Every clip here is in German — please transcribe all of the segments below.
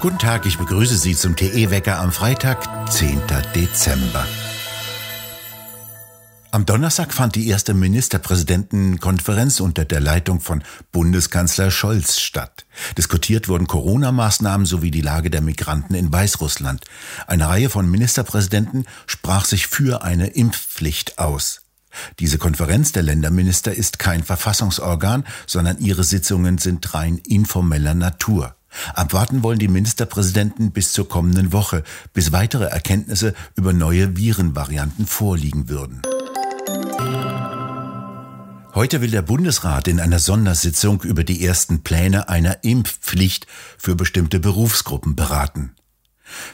Guten Tag, ich begrüße Sie zum TE-Wecker am Freitag, 10. Dezember. Am Donnerstag fand die erste Ministerpräsidentenkonferenz unter der Leitung von Bundeskanzler Scholz statt. Diskutiert wurden Corona-Maßnahmen sowie die Lage der Migranten in Weißrussland. Eine Reihe von Ministerpräsidenten sprach sich für eine Impfpflicht aus. Diese Konferenz der Länderminister ist kein Verfassungsorgan, sondern ihre Sitzungen sind rein informeller Natur. Abwarten wollen die Ministerpräsidenten bis zur kommenden Woche, bis weitere Erkenntnisse über neue Virenvarianten vorliegen würden. Heute will der Bundesrat in einer Sondersitzung über die ersten Pläne einer Impfpflicht für bestimmte Berufsgruppen beraten.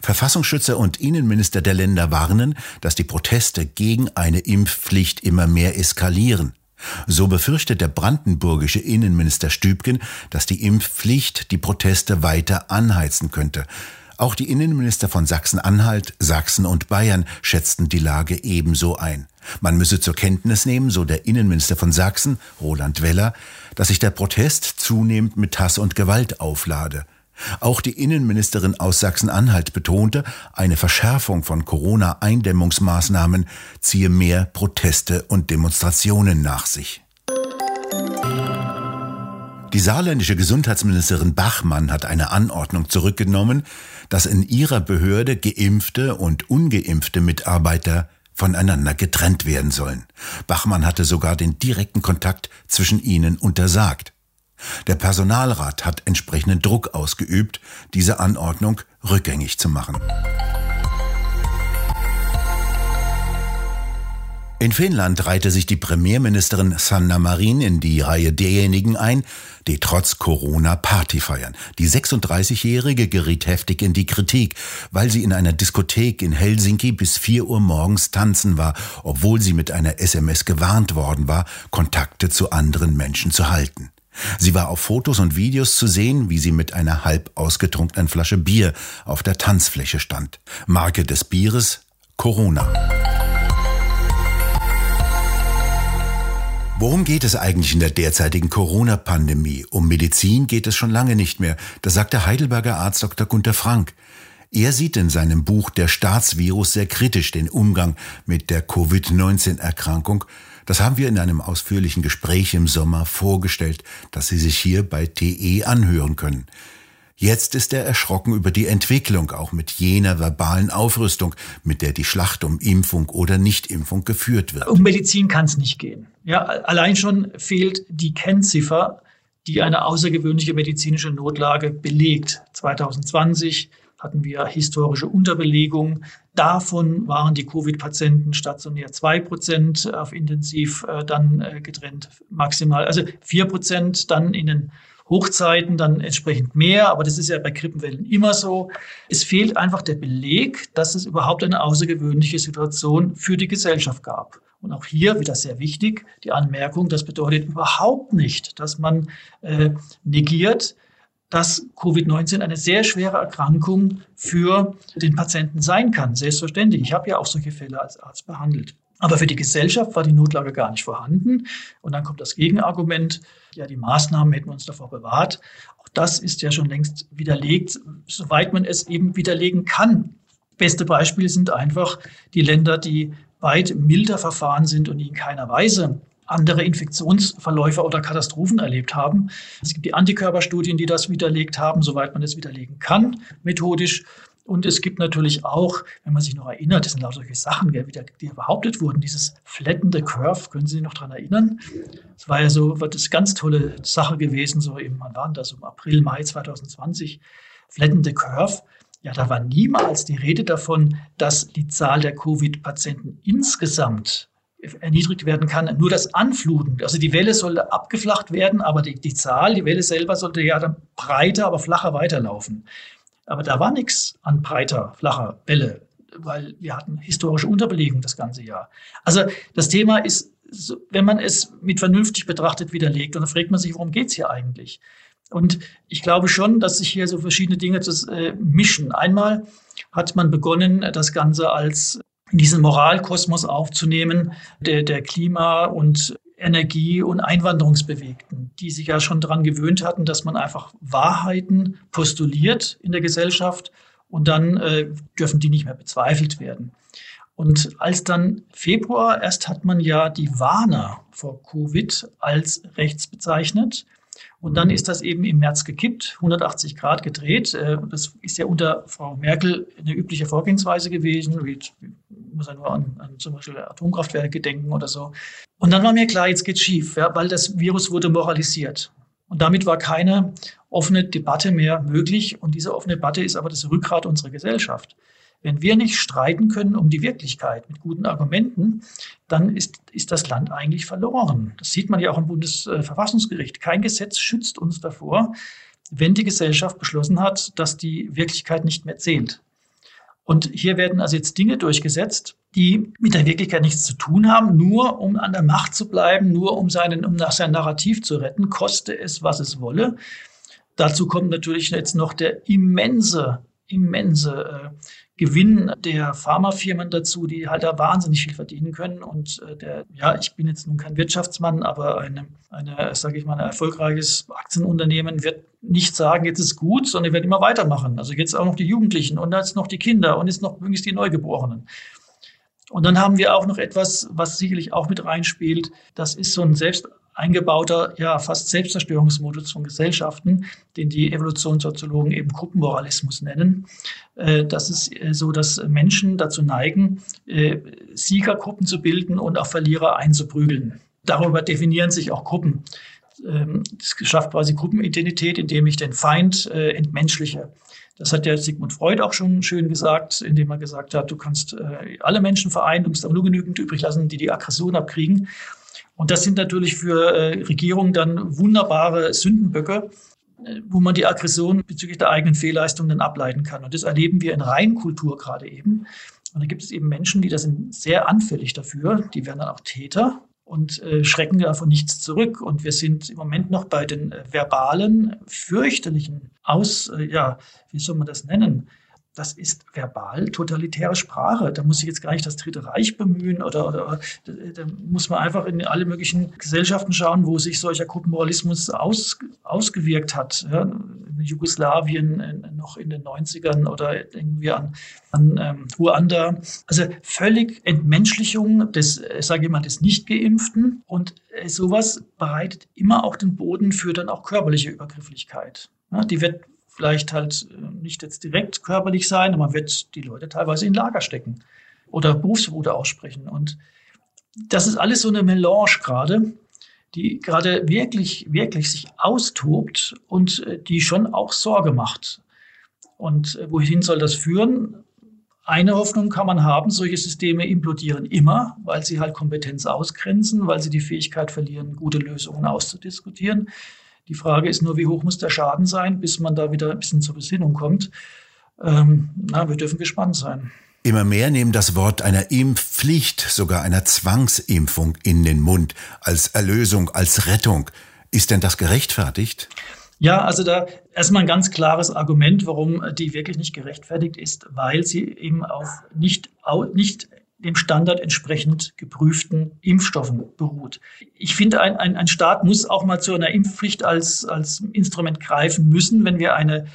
Verfassungsschützer und Innenminister der Länder warnen, dass die Proteste gegen eine Impfpflicht immer mehr eskalieren. So befürchtet der brandenburgische Innenminister Stübgen, dass die Impfpflicht die Proteste weiter anheizen könnte. Auch die Innenminister von Sachsen-Anhalt, Sachsen und Bayern schätzten die Lage ebenso ein. Man müsse zur Kenntnis nehmen, so der Innenminister von Sachsen, Roland Weller, dass sich der Protest zunehmend mit Hass und Gewalt auflade. Auch die Innenministerin aus Sachsen-Anhalt betonte, eine Verschärfung von Corona-Eindämmungsmaßnahmen ziehe mehr Proteste und Demonstrationen nach sich. Die saarländische Gesundheitsministerin Bachmann hat eine Anordnung zurückgenommen, dass in ihrer Behörde geimpfte und ungeimpfte Mitarbeiter voneinander getrennt werden sollen. Bachmann hatte sogar den direkten Kontakt zwischen ihnen untersagt. Der Personalrat hat entsprechenden Druck ausgeübt, diese Anordnung rückgängig zu machen. In Finnland reihte sich die Premierministerin Sanna Marin in die Reihe derjenigen ein, die trotz Corona Party feiern. Die 36-Jährige geriet heftig in die Kritik, weil sie in einer Diskothek in Helsinki bis 4 Uhr morgens tanzen war, obwohl sie mit einer SMS gewarnt worden war, Kontakte zu anderen Menschen zu halten. Sie war auf Fotos und Videos zu sehen, wie sie mit einer halb ausgetrunkenen Flasche Bier auf der Tanzfläche stand. Marke des Bieres Corona. Worum geht es eigentlich in der derzeitigen Corona-Pandemie? Um Medizin geht es schon lange nicht mehr. Das sagt der Heidelberger Arzt Dr. Gunther Frank. Er sieht in seinem Buch Der Staatsvirus sehr kritisch den Umgang mit der Covid-19-Erkrankung. Das haben wir in einem ausführlichen Gespräch im Sommer vorgestellt, das Sie sich hier bei TE anhören können. Jetzt ist er erschrocken über die Entwicklung, auch mit jener verbalen Aufrüstung, mit der die Schlacht um Impfung oder Nichtimpfung geführt wird. Um Medizin kann es nicht gehen. Ja, allein schon fehlt die Kennziffer, die eine außergewöhnliche medizinische Notlage belegt. 2020 hatten wir historische Unterbelegung. Davon waren die Covid-Patienten stationär zwei Prozent auf Intensiv äh, dann äh, getrennt maximal. Also vier Prozent dann in den Hochzeiten dann entsprechend mehr, aber das ist ja bei Grippenwellen immer so. Es fehlt einfach der Beleg, dass es überhaupt eine außergewöhnliche Situation für die Gesellschaft gab. Und auch hier wieder sehr wichtig, die Anmerkung, das bedeutet überhaupt nicht, dass man äh, negiert, dass Covid-19 eine sehr schwere Erkrankung für den Patienten sein kann. Selbstverständlich. Ich habe ja auch solche Fälle als Arzt behandelt. Aber für die Gesellschaft war die Notlage gar nicht vorhanden. Und dann kommt das Gegenargument, ja, die Maßnahmen hätten uns davor bewahrt. Auch das ist ja schon längst widerlegt, soweit man es eben widerlegen kann. Beste Beispiele sind einfach die Länder, die weit milder verfahren sind und die in keiner Weise andere Infektionsverläufe oder Katastrophen erlebt haben. Es gibt die Antikörperstudien, die das widerlegt haben, soweit man es widerlegen kann, methodisch. Und es gibt natürlich auch, wenn man sich noch erinnert, das sind lauter solche Sachen, die behauptet wurden, dieses flattende Curve, können Sie sich noch daran erinnern? Das war ja so, das ganz tolle Sache gewesen, so im, wann war das, im April, Mai 2020, flattende Curve. Ja, da war niemals die Rede davon, dass die Zahl der Covid-Patienten insgesamt erniedrigt werden kann. Nur das Anfluten, also die Welle sollte abgeflacht werden, aber die, die Zahl, die Welle selber sollte ja dann breiter, aber flacher weiterlaufen. Aber da war nichts an breiter, flacher Welle, weil wir hatten historische Unterbelegung das ganze Jahr. Also das Thema ist, wenn man es mit vernünftig betrachtet widerlegt, und dann fragt man sich, worum geht es hier eigentlich? Und ich glaube schon, dass sich hier so verschiedene Dinge das, äh, mischen. Einmal hat man begonnen, das Ganze als in diesen Moralkosmos aufzunehmen, der, der Klima- und Energie- und Einwanderungsbewegten, die sich ja schon daran gewöhnt hatten, dass man einfach Wahrheiten postuliert in der Gesellschaft und dann äh, dürfen die nicht mehr bezweifelt werden. Und als dann Februar, erst hat man ja die Warner vor Covid als rechts bezeichnet. Und dann ist das eben im März gekippt, 180 Grad gedreht. Äh, das ist ja unter Frau Merkel eine übliche Vorgehensweise gewesen. Wie, muss ja nur an, an zum Beispiel Atomkraftwerke denken oder so. Und dann war mir klar, jetzt geht's schief, ja, weil das Virus wurde moralisiert. Und damit war keine offene Debatte mehr möglich. Und diese offene Debatte ist aber das Rückgrat unserer Gesellschaft. Wenn wir nicht streiten können um die Wirklichkeit mit guten Argumenten, dann ist, ist das Land eigentlich verloren. Das sieht man ja auch im Bundesverfassungsgericht. Kein Gesetz schützt uns davor, wenn die Gesellschaft beschlossen hat, dass die Wirklichkeit nicht mehr zählt. Und hier werden also jetzt Dinge durchgesetzt, die mit der Wirklichkeit nichts zu tun haben, nur um an der Macht zu bleiben, nur um, seinen, um sein Narrativ zu retten, koste es, was es wolle. Dazu kommt natürlich jetzt noch der immense, immense äh, Gewinn der Pharmafirmen dazu, die halt da wahnsinnig viel verdienen können. Und äh, der, ja, ich bin jetzt nun kein Wirtschaftsmann, aber eine, eine sage ich mal, ein erfolgreiches Aktienunternehmen wird nicht sagen, jetzt ist gut, sondern wird immer weitermachen. Also jetzt auch noch die Jugendlichen und jetzt noch die Kinder und jetzt noch möglichst die Neugeborenen. Und dann haben wir auch noch etwas, was sicherlich auch mit reinspielt. Das ist so ein selbst eingebauter, ja, fast Selbstzerstörungsmodus von Gesellschaften, den die Evolutionssoziologen eben Gruppenmoralismus nennen. Äh, das ist äh, so, dass Menschen dazu neigen, äh, Siegergruppen zu bilden und auch Verlierer einzuprügeln. Darüber definieren sich auch Gruppen. Ähm, das schafft quasi Gruppenidentität, indem ich den Feind entmenschliche. Das hat ja Sigmund Freud auch schon schön gesagt, indem er gesagt hat, du kannst alle Menschen vereinen, du musst aber nur genügend übrig lassen, die die Aggression abkriegen. Und das sind natürlich für äh, Regierungen dann wunderbare Sündenböcke, äh, wo man die Aggression bezüglich der eigenen Fehlleistung dann ableiten kann. Und das erleben wir in Reinkultur gerade eben. Und da gibt es eben Menschen, die da sind sehr anfällig dafür. Die werden dann auch Täter und äh, schrecken davon nichts zurück. Und wir sind im Moment noch bei den äh, verbalen, fürchterlichen Aus, äh, ja, wie soll man das nennen? Das ist verbal totalitäre Sprache. Da muss ich jetzt gar nicht das Dritte Reich bemühen oder, oder da muss man einfach in alle möglichen Gesellschaften schauen, wo sich solcher Gruppenmoralismus aus, ausgewirkt hat. Ja, in Jugoslawien noch in den 90ern oder irgendwie an, an ähm, Ruanda. Also völlig Entmenschlichung des, sage ich mal, des Nicht-Geimpften und äh, sowas bereitet immer auch den Boden für dann auch körperliche Übergrifflichkeit. Ja, die wird vielleicht halt äh, nicht jetzt direkt körperlich sein, aber man wird die Leute teilweise in Lager stecken oder Berufsverbote aussprechen. Und das ist alles so eine Melange gerade, die gerade wirklich, wirklich sich austobt und äh, die schon auch Sorge macht. Und äh, wohin soll das führen? Eine Hoffnung kann man haben, solche Systeme implodieren immer, weil sie halt Kompetenz ausgrenzen, weil sie die Fähigkeit verlieren, gute Lösungen auszudiskutieren. Die Frage ist nur, wie hoch muss der Schaden sein, bis man da wieder ein bisschen zur Besinnung kommt. Ähm, na, wir dürfen gespannt sein. Immer mehr nehmen das Wort einer Impfpflicht, sogar einer Zwangsimpfung in den Mund, als Erlösung, als Rettung. Ist denn das gerechtfertigt? Ja, also da erstmal ein ganz klares Argument, warum die wirklich nicht gerechtfertigt ist, weil sie eben auf nicht, nicht dem Standard entsprechend geprüften Impfstoffen beruht. Ich finde, ein, ein, ein Staat muss auch mal zu einer Impfpflicht als, als Instrument greifen müssen, wenn wir eine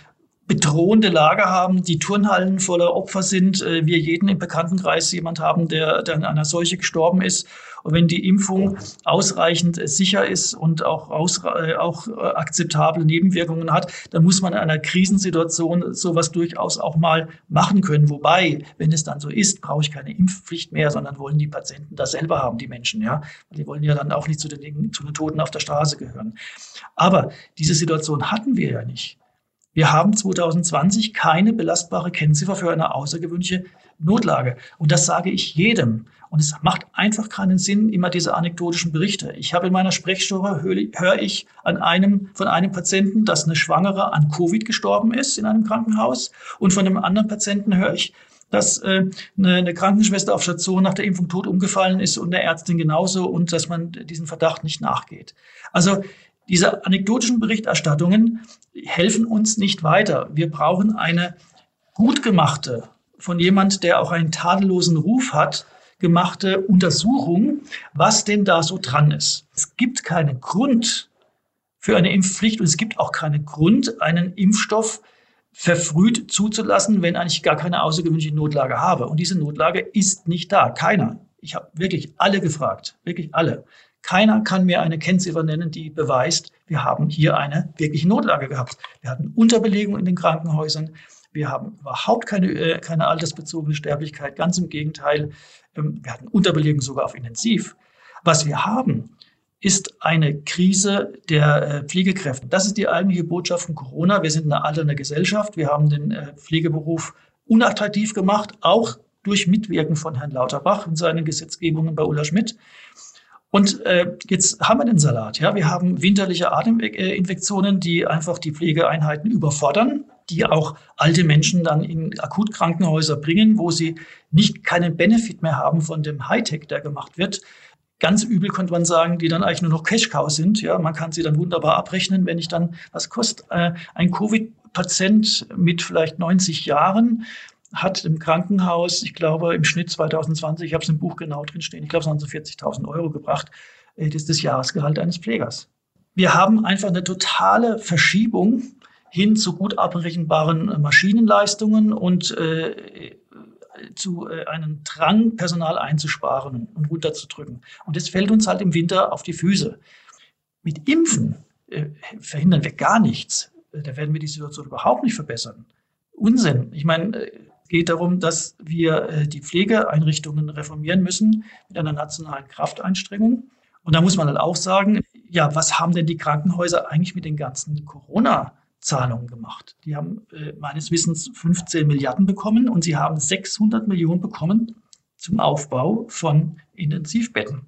bedrohende Lage haben, die Turnhallen voller Opfer sind, äh, wir jeden im Bekanntenkreis jemand haben, der, der an einer Seuche gestorben ist. Und wenn die Impfung ausreichend sicher ist und auch, aus, äh, auch äh, akzeptable Nebenwirkungen hat, dann muss man in einer Krisensituation sowas durchaus auch mal machen können. Wobei, wenn es dann so ist, brauche ich keine Impfpflicht mehr, sondern wollen die Patienten das selber haben, die Menschen, ja. Die wollen ja dann auch nicht zu den, zu den Toten auf der Straße gehören. Aber diese Situation hatten wir ja nicht. Wir haben 2020 keine belastbare Kennziffer für eine außergewöhnliche Notlage. Und das sage ich jedem. Und es macht einfach keinen Sinn, immer diese anekdotischen Berichte. Ich habe in meiner Sprechstunde, höre ich an einem, von einem Patienten, dass eine Schwangere an Covid gestorben ist in einem Krankenhaus. Und von einem anderen Patienten höre ich, dass äh, eine, eine Krankenschwester auf Station nach der Impfung tot umgefallen ist und der Ärztin genauso und dass man diesen Verdacht nicht nachgeht. Also diese anekdotischen Berichterstattungen helfen uns nicht weiter. Wir brauchen eine gut gemachte, von jemand, der auch einen tadellosen Ruf hat, gemachte Untersuchung, was denn da so dran ist. Es gibt keinen Grund für eine Impfpflicht und es gibt auch keinen Grund, einen Impfstoff verfrüht zuzulassen, wenn eigentlich gar keine außergewöhnliche Notlage habe. Und diese Notlage ist nicht da. Keiner. Ich habe wirklich alle gefragt, wirklich alle. Keiner kann mir eine Kennziffer nennen, die beweist, wir haben hier eine wirkliche Notlage gehabt. Wir hatten Unterbelegung in den Krankenhäusern. Wir haben überhaupt keine, äh, keine altersbezogene Sterblichkeit. Ganz im Gegenteil. Ähm, wir hatten Unterbelegung sogar auf Intensiv. Was wir haben, ist eine Krise der äh, Pflegekräfte. Das ist die eigentliche Botschaft von Corona. Wir sind eine alternde Gesellschaft. Wir haben den äh, Pflegeberuf unattraktiv gemacht, auch durch Mitwirken von Herrn Lauterbach in seinen Gesetzgebungen bei Ulla Schmidt. Und äh, jetzt haben wir den Salat. Ja, wir haben winterliche Ateminfektionen, die einfach die Pflegeeinheiten überfordern, die auch alte Menschen dann in Akutkrankenhäuser bringen, wo sie nicht keinen Benefit mehr haben von dem Hightech, der gemacht wird. Ganz übel könnte man sagen, die dann eigentlich nur noch Cash-Cow sind. Ja, man kann sie dann wunderbar abrechnen, wenn ich dann, was kostet äh, ein Covid-Patient mit vielleicht 90 Jahren hat im Krankenhaus, ich glaube im Schnitt 2020, ich habe es im Buch genau drin stehen, ich glaube es haben so 40.000 Euro gebracht, äh, das ist das Jahresgehalt eines Pflegers. Wir haben einfach eine totale Verschiebung hin zu gut abrechenbaren Maschinenleistungen und äh, zu äh, einem Drang, Personal einzusparen und runterzudrücken. Und das fällt uns halt im Winter auf die Füße. Mit Impfen äh, verhindern wir gar nichts. Da werden wir die Situation überhaupt nicht verbessern. Unsinn. Ich meine, äh, geht darum, dass wir äh, die Pflegeeinrichtungen reformieren müssen mit einer nationalen Krafteinstrengung. Und da muss man halt auch sagen, ja, was haben denn die Krankenhäuser eigentlich mit den ganzen Corona-Zahlungen gemacht? Die haben äh, meines Wissens 15 Milliarden bekommen und sie haben 600 Millionen bekommen zum Aufbau von Intensivbetten.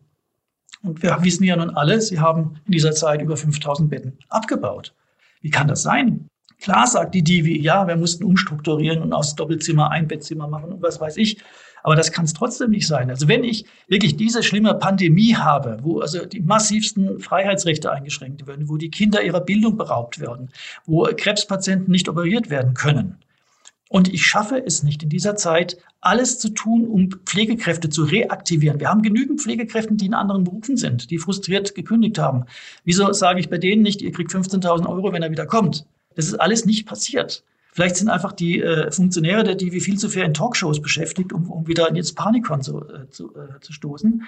Und wir wissen ja nun alle, sie haben in dieser Zeit über 5000 Betten abgebaut. Wie kann das sein? Klar sagt die Divi, ja, wir mussten umstrukturieren und aus Doppelzimmer ein Bettzimmer machen und was weiß ich. Aber das kann es trotzdem nicht sein. Also wenn ich wirklich diese schlimme Pandemie habe, wo also die massivsten Freiheitsrechte eingeschränkt werden, wo die Kinder ihrer Bildung beraubt werden, wo Krebspatienten nicht operiert werden können, und ich schaffe es nicht in dieser Zeit, alles zu tun, um Pflegekräfte zu reaktivieren. Wir haben genügend Pflegekräfte, die in anderen Berufen sind, die frustriert gekündigt haben. Wieso sage ich bei denen nicht, ihr kriegt 15.000 Euro, wenn er wieder kommt? Das ist alles nicht passiert. Vielleicht sind einfach die äh, Funktionäre der DW viel zu viel in Talkshows beschäftigt, um, um wieder ins Panikon zu, äh, zu, äh, zu stoßen.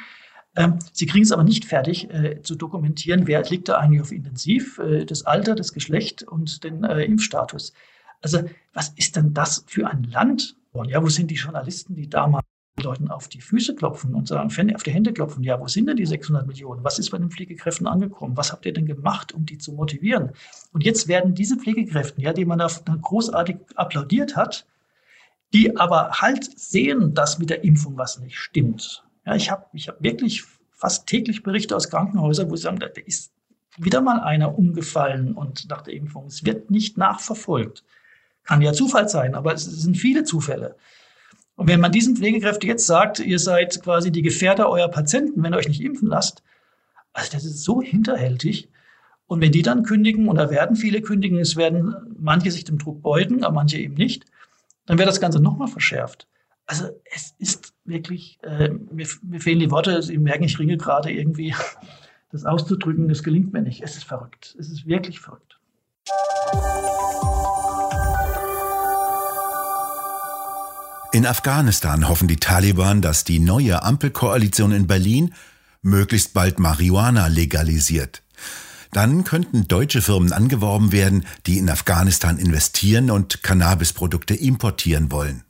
Ähm, sie kriegen es aber nicht fertig äh, zu dokumentieren, wer liegt da eigentlich auf Intensiv, äh, das Alter, das Geschlecht und den äh, Impfstatus. Also was ist denn das für ein Land? Ja, wo sind die Journalisten, die damals Leuten auf die Füße klopfen und sagen, auf die Hände klopfen, ja, wo sind denn die 600 Millionen? Was ist bei den Pflegekräften angekommen? Was habt ihr denn gemacht, um die zu motivieren? Und jetzt werden diese Pflegekräfte, ja, die man da großartig applaudiert hat, die aber halt sehen, dass mit der Impfung was nicht stimmt. Ja, ich habe ich hab wirklich fast täglich Berichte aus Krankenhäusern, wo sie sagen, da ist wieder mal einer umgefallen und nach der Impfung. Es wird nicht nachverfolgt. Kann ja Zufall sein, aber es sind viele Zufälle. Und wenn man diesen Pflegekräften jetzt sagt, ihr seid quasi die Gefährder eurer Patienten, wenn ihr euch nicht impfen lasst, also das ist so hinterhältig. Und wenn die dann kündigen, und da werden viele kündigen, es werden manche sich dem Druck beugen, aber manche eben nicht, dann wird das Ganze nochmal verschärft. Also es ist wirklich, äh, mir, mir fehlen die Worte, Sie merken, ich ringe gerade irgendwie, das auszudrücken, das gelingt mir nicht. Es ist verrückt. Es ist wirklich verrückt. In Afghanistan hoffen die Taliban, dass die neue Ampelkoalition in Berlin möglichst bald Marihuana legalisiert. Dann könnten deutsche Firmen angeworben werden, die in Afghanistan investieren und Cannabisprodukte importieren wollen.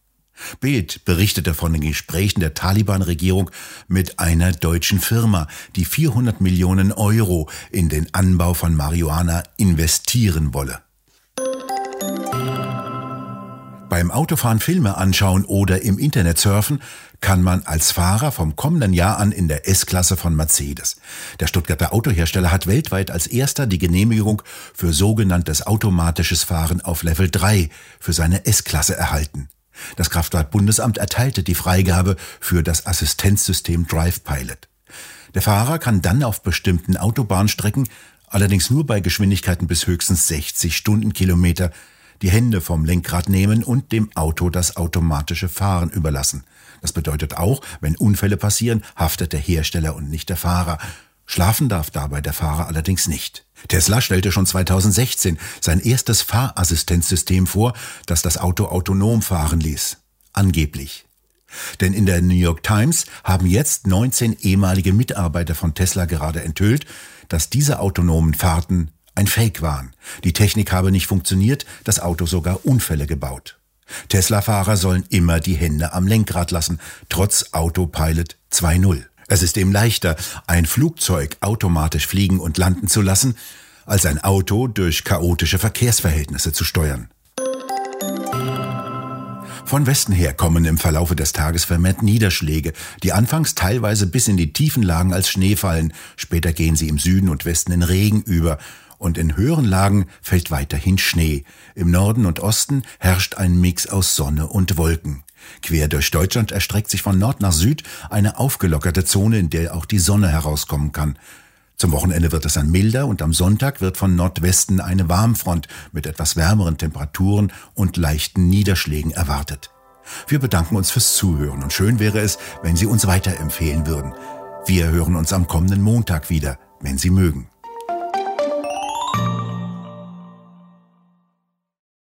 Bild berichtete von den Gesprächen der Taliban-Regierung mit einer deutschen Firma, die 400 Millionen Euro in den Anbau von Marihuana investieren wolle. Beim Autofahren Filme anschauen oder im Internet surfen kann man als Fahrer vom kommenden Jahr an in der S-Klasse von Mercedes. Der Stuttgarter Autohersteller hat weltweit als erster die Genehmigung für sogenanntes automatisches Fahren auf Level 3 für seine S-Klasse erhalten. Das Kraftfahrtbundesamt erteilte die Freigabe für das Assistenzsystem Drive Pilot. Der Fahrer kann dann auf bestimmten Autobahnstrecken, allerdings nur bei Geschwindigkeiten bis höchstens 60 Stundenkilometer, die Hände vom Lenkrad nehmen und dem Auto das automatische Fahren überlassen. Das bedeutet auch, wenn Unfälle passieren, haftet der Hersteller und nicht der Fahrer. Schlafen darf dabei der Fahrer allerdings nicht. Tesla stellte schon 2016 sein erstes Fahrassistenzsystem vor, das das Auto autonom fahren ließ. Angeblich. Denn in der New York Times haben jetzt 19 ehemalige Mitarbeiter von Tesla gerade enthüllt, dass diese autonomen Fahrten ein Fake waren. Die Technik habe nicht funktioniert, das Auto sogar Unfälle gebaut. Tesla-Fahrer sollen immer die Hände am Lenkrad lassen, trotz Autopilot 2.0. Es ist eben leichter, ein Flugzeug automatisch fliegen und landen zu lassen, als ein Auto durch chaotische Verkehrsverhältnisse zu steuern. Von Westen her kommen im Verlaufe des Tages vermehrt Niederschläge, die anfangs teilweise bis in die tiefen Lagen als Schnee fallen, später gehen sie im Süden und Westen in Regen über, und in höheren Lagen fällt weiterhin Schnee. Im Norden und Osten herrscht ein Mix aus Sonne und Wolken. Quer durch Deutschland erstreckt sich von Nord nach Süd eine aufgelockerte Zone, in der auch die Sonne herauskommen kann. Zum Wochenende wird es dann milder und am Sonntag wird von Nordwesten eine Warmfront mit etwas wärmeren Temperaturen und leichten Niederschlägen erwartet. Wir bedanken uns fürs Zuhören und schön wäre es, wenn Sie uns weiterempfehlen würden. Wir hören uns am kommenden Montag wieder, wenn Sie mögen.